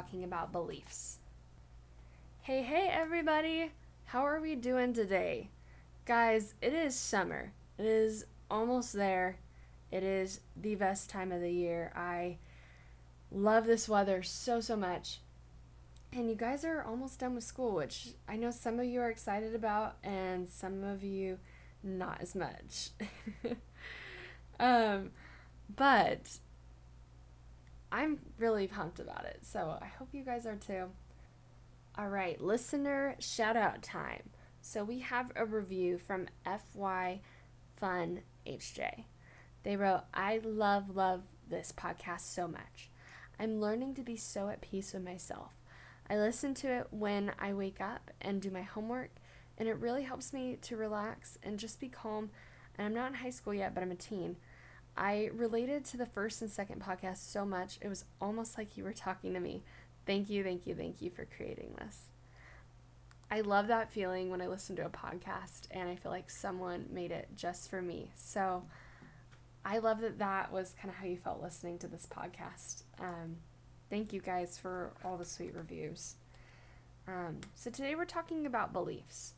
talking about beliefs. Hey, hey, everybody! How are we doing today? Guys, it is summer. It is almost there. It is the best time of the year. I love this weather so, so much. And you guys are almost done with school, which I know some of you are excited about, and some of you not as much. um, but I'm really pumped about it, so I hope you guys are too. All right, listener shout out time. So we have a review from FY Fun HJ. They wrote, I love, love this podcast so much. I'm learning to be so at peace with myself. I listen to it when I wake up and do my homework, and it really helps me to relax and just be calm. And I'm not in high school yet, but I'm a teen. I related to the first and second podcast so much, it was almost like you were talking to me. Thank you, thank you, thank you for creating this. I love that feeling when I listen to a podcast and I feel like someone made it just for me. So I love that that was kind of how you felt listening to this podcast. Um, Thank you guys for all the sweet reviews. Um, so today we're talking about beliefs.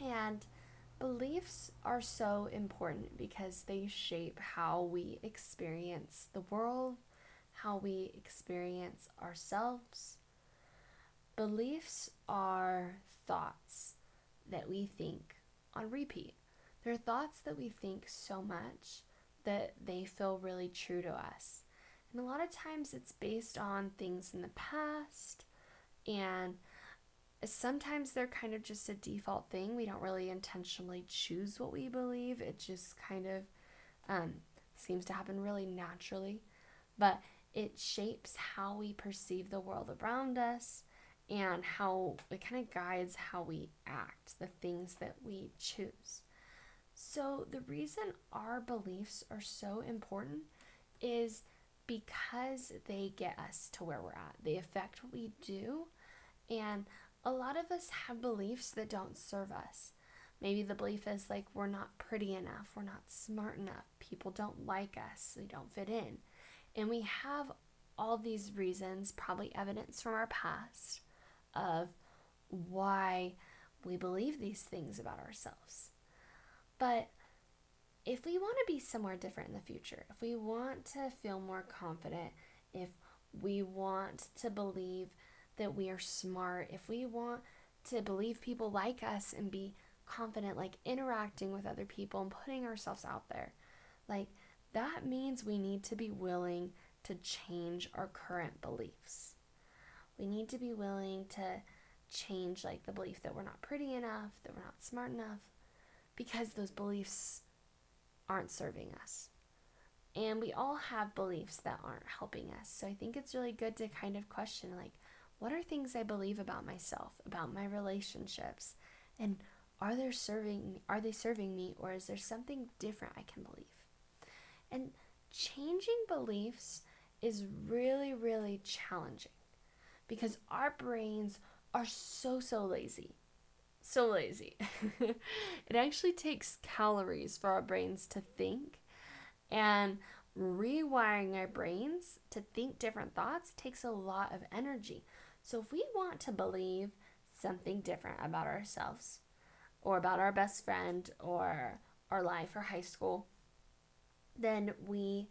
And beliefs are so important because they shape how we experience the world, how we experience ourselves. Beliefs are thoughts that we think on repeat. They're thoughts that we think so much that they feel really true to us. And a lot of times it's based on things in the past, and sometimes they're kind of just a default thing. We don't really intentionally choose what we believe, it just kind of um, seems to happen really naturally. But it shapes how we perceive the world around us and how it kind of guides how we act, the things that we choose. So, the reason our beliefs are so important is because they get us to where we're at. They affect what we do. And a lot of us have beliefs that don't serve us. Maybe the belief is like we're not pretty enough, we're not smart enough, people don't like us, we don't fit in. And we have all these reasons, probably evidence from our past, of why we believe these things about ourselves. But if we want to be somewhere different in the future, if we want to feel more confident, if we want to believe that we are smart, if we want to believe people like us and be confident, like interacting with other people and putting ourselves out there, like that means we need to be willing to change our current beliefs. We need to be willing to change, like the belief that we're not pretty enough, that we're not smart enough, because those beliefs aren't serving us. And we all have beliefs that aren't helping us. So I think it's really good to kind of question like, what are things I believe about myself, about my relationships? And are they serving are they serving me or is there something different I can believe? And changing beliefs is really really challenging because our brains are so so lazy so lazy. it actually takes calories for our brains to think, and rewiring our brains to think different thoughts takes a lot of energy. So, if we want to believe something different about ourselves, or about our best friend, or our life, or high school, then we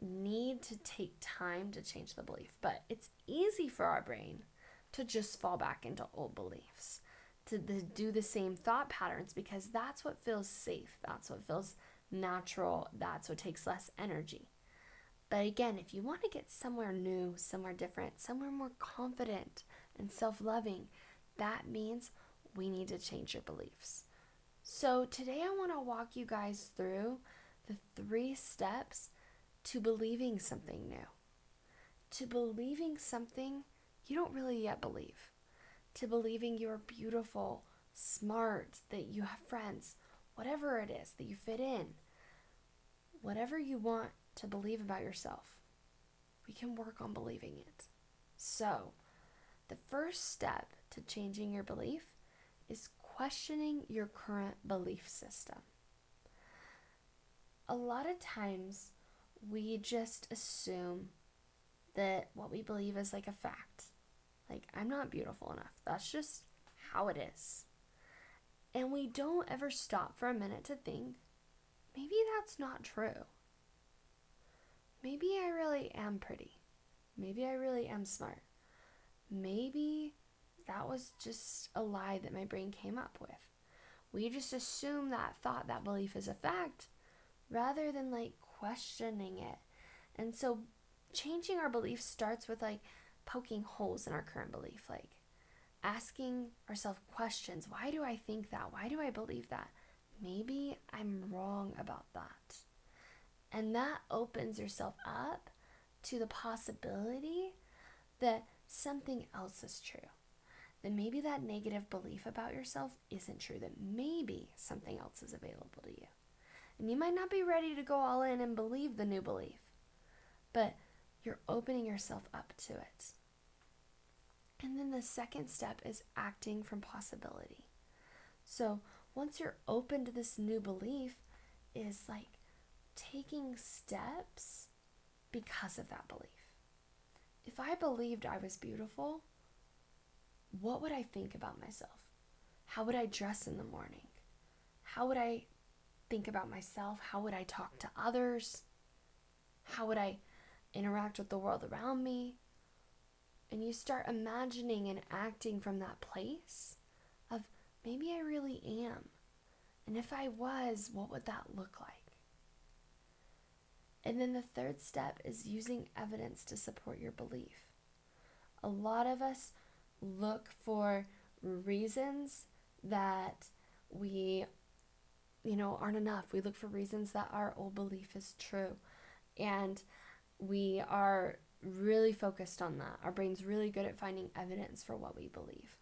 need to take time to change the belief. But it's easy for our brain to just fall back into old beliefs to the, do the same thought patterns because that's what feels safe. That's what feels natural. That's what takes less energy. But again, if you want to get somewhere new, somewhere different, somewhere more confident and self loving, that means we need to change your beliefs. So, today I want to walk you guys through the three steps to believing something new, to believing something you don't really yet believe to believing you're beautiful, smart, that you have friends, whatever it is, that you fit in. Whatever you want to believe about yourself, we can work on believing it. So, the first step to changing your belief is questioning your current belief system. A lot of times, we just assume that what we believe is like a fact. Like, I'm not beautiful enough. That's just how it is. And we don't ever stop for a minute to think, maybe that's not true. Maybe I really am pretty. Maybe I really am smart. Maybe that was just a lie that my brain came up with. We just assume that thought, that belief is a fact, rather than like questioning it. And so changing our belief starts with like poking holes in our current belief, like asking ourselves questions. Why do I think that? Why do I believe that? Maybe I'm wrong about that. And that opens yourself up to the possibility that something else is true. That maybe that negative belief about yourself isn't true, that maybe something else is available to you. And you might not be ready to go all in and believe the new belief, but you're opening yourself up to it. And then the second step is acting from possibility. So once you're open to this new belief, is like taking steps because of that belief. If I believed I was beautiful, what would I think about myself? How would I dress in the morning? How would I think about myself? How would I talk to others? How would I interact with the world around me? And you start imagining and acting from that place of maybe I really am. And if I was, what would that look like? And then the third step is using evidence to support your belief. A lot of us look for reasons that we you know aren't enough. We look for reasons that our old belief is true. And we are really focused on that. Our brain's really good at finding evidence for what we believe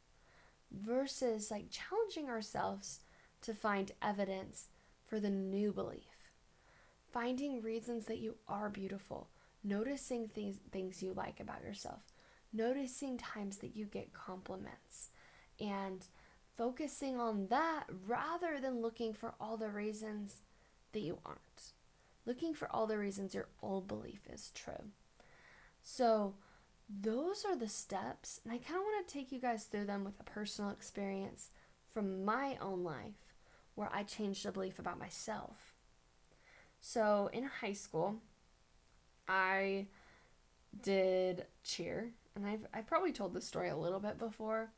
versus like challenging ourselves to find evidence for the new belief. Finding reasons that you are beautiful, noticing things things you like about yourself, noticing times that you get compliments and focusing on that rather than looking for all the reasons that you aren't. Looking for all the reasons your old belief is true. So, those are the steps, and I kind of want to take you guys through them with a personal experience from my own life where I changed a belief about myself. So, in high school, I did cheer, and I've, I've probably told this story a little bit before,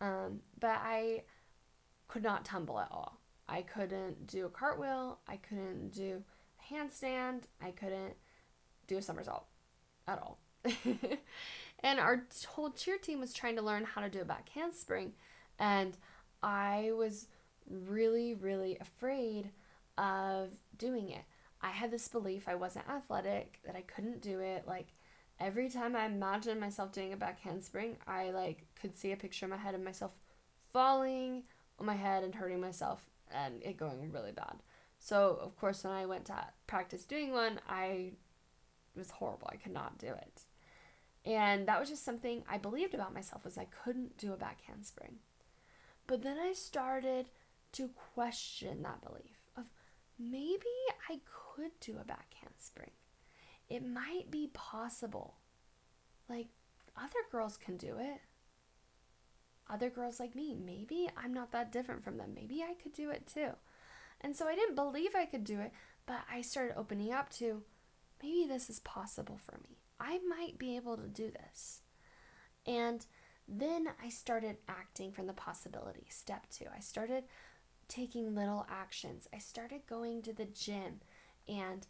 um, but I could not tumble at all. I couldn't do a cartwheel, I couldn't do a handstand, I couldn't do a somersault at all. and our whole cheer team was trying to learn how to do a back handspring. And I was really, really afraid of doing it. I had this belief I wasn't athletic, that I couldn't do it. Like every time I imagined myself doing a back handspring, I like could see a picture in my head of myself falling on my head and hurting myself and it going really bad. So, of course, when I went to practice doing one, I was horrible. I could not do it. And that was just something I believed about myself was I couldn't do a back handspring. But then I started to question that belief of maybe I could do a back handspring. It might be possible. Like other girls can do it. Other girls like me, maybe I'm not that different from them. Maybe I could do it too. And so I didn't believe I could do it, but I started opening up to maybe this is possible for me. I might be able to do this. And then I started acting from the possibility. Step two, I started taking little actions. I started going to the gym and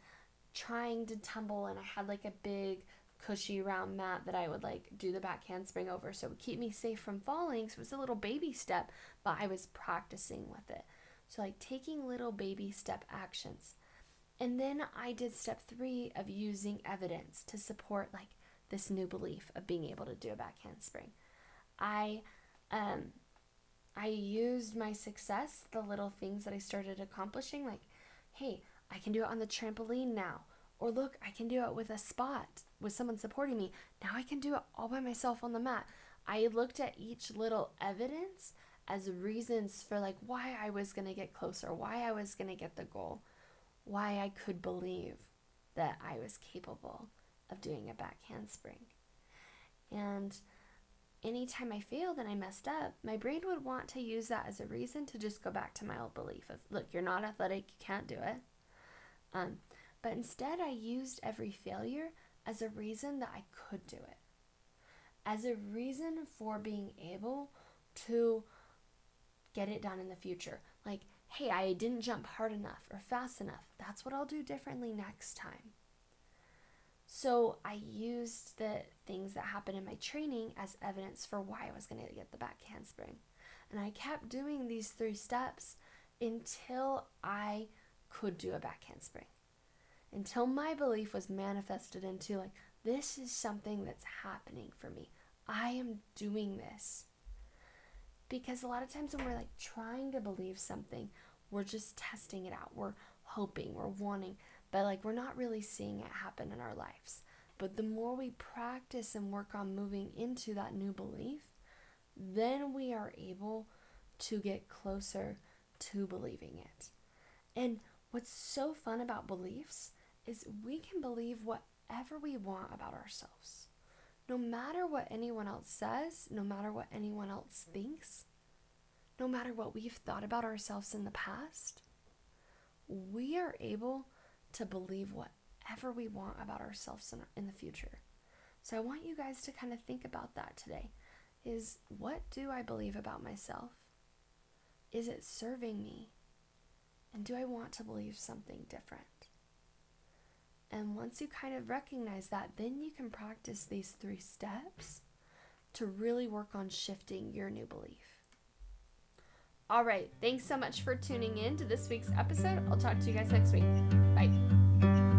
trying to tumble, and I had like a big cushy round mat that I would like do the back handspring over so it would keep me safe from falling. So it was a little baby step, but I was practicing with it. So, like taking little baby step actions. And then I did step three of using evidence to support like this new belief of being able to do a back handspring. I um I used my success, the little things that I started accomplishing, like, hey, I can do it on the trampoline now. Or look, I can do it with a spot with someone supporting me. Now I can do it all by myself on the mat. I looked at each little evidence as reasons for like why I was going to get closer, why I was going to get the goal why I could believe that I was capable of doing a back handspring. And anytime I failed and I messed up, my brain would want to use that as a reason to just go back to my old belief of, look, you're not athletic, you can't do it. Um, but instead, I used every failure as a reason that I could do it, as a reason for being able to get it done in the future. Like, hey, I didn't jump hard enough or fast enough. That's what I'll do differently next time. So I used the things that happened in my training as evidence for why I was going to get the back handspring. And I kept doing these three steps until I could do a back handspring. Until my belief was manifested into like, this is something that's happening for me. I am doing this. Because a lot of times when we're like trying to believe something, we're just testing it out. We're hoping, we're wanting but like we're not really seeing it happen in our lives. But the more we practice and work on moving into that new belief, then we are able to get closer to believing it. And what's so fun about beliefs is we can believe whatever we want about ourselves. No matter what anyone else says, no matter what anyone else thinks, no matter what we've thought about ourselves in the past, we are able to believe whatever we want about ourselves in, in the future. So I want you guys to kind of think about that today. Is what do I believe about myself? Is it serving me? And do I want to believe something different? And once you kind of recognize that, then you can practice these three steps to really work on shifting your new belief. All right. Thanks so much for tuning in to this week's episode. I'll talk to you guys next week. Bye.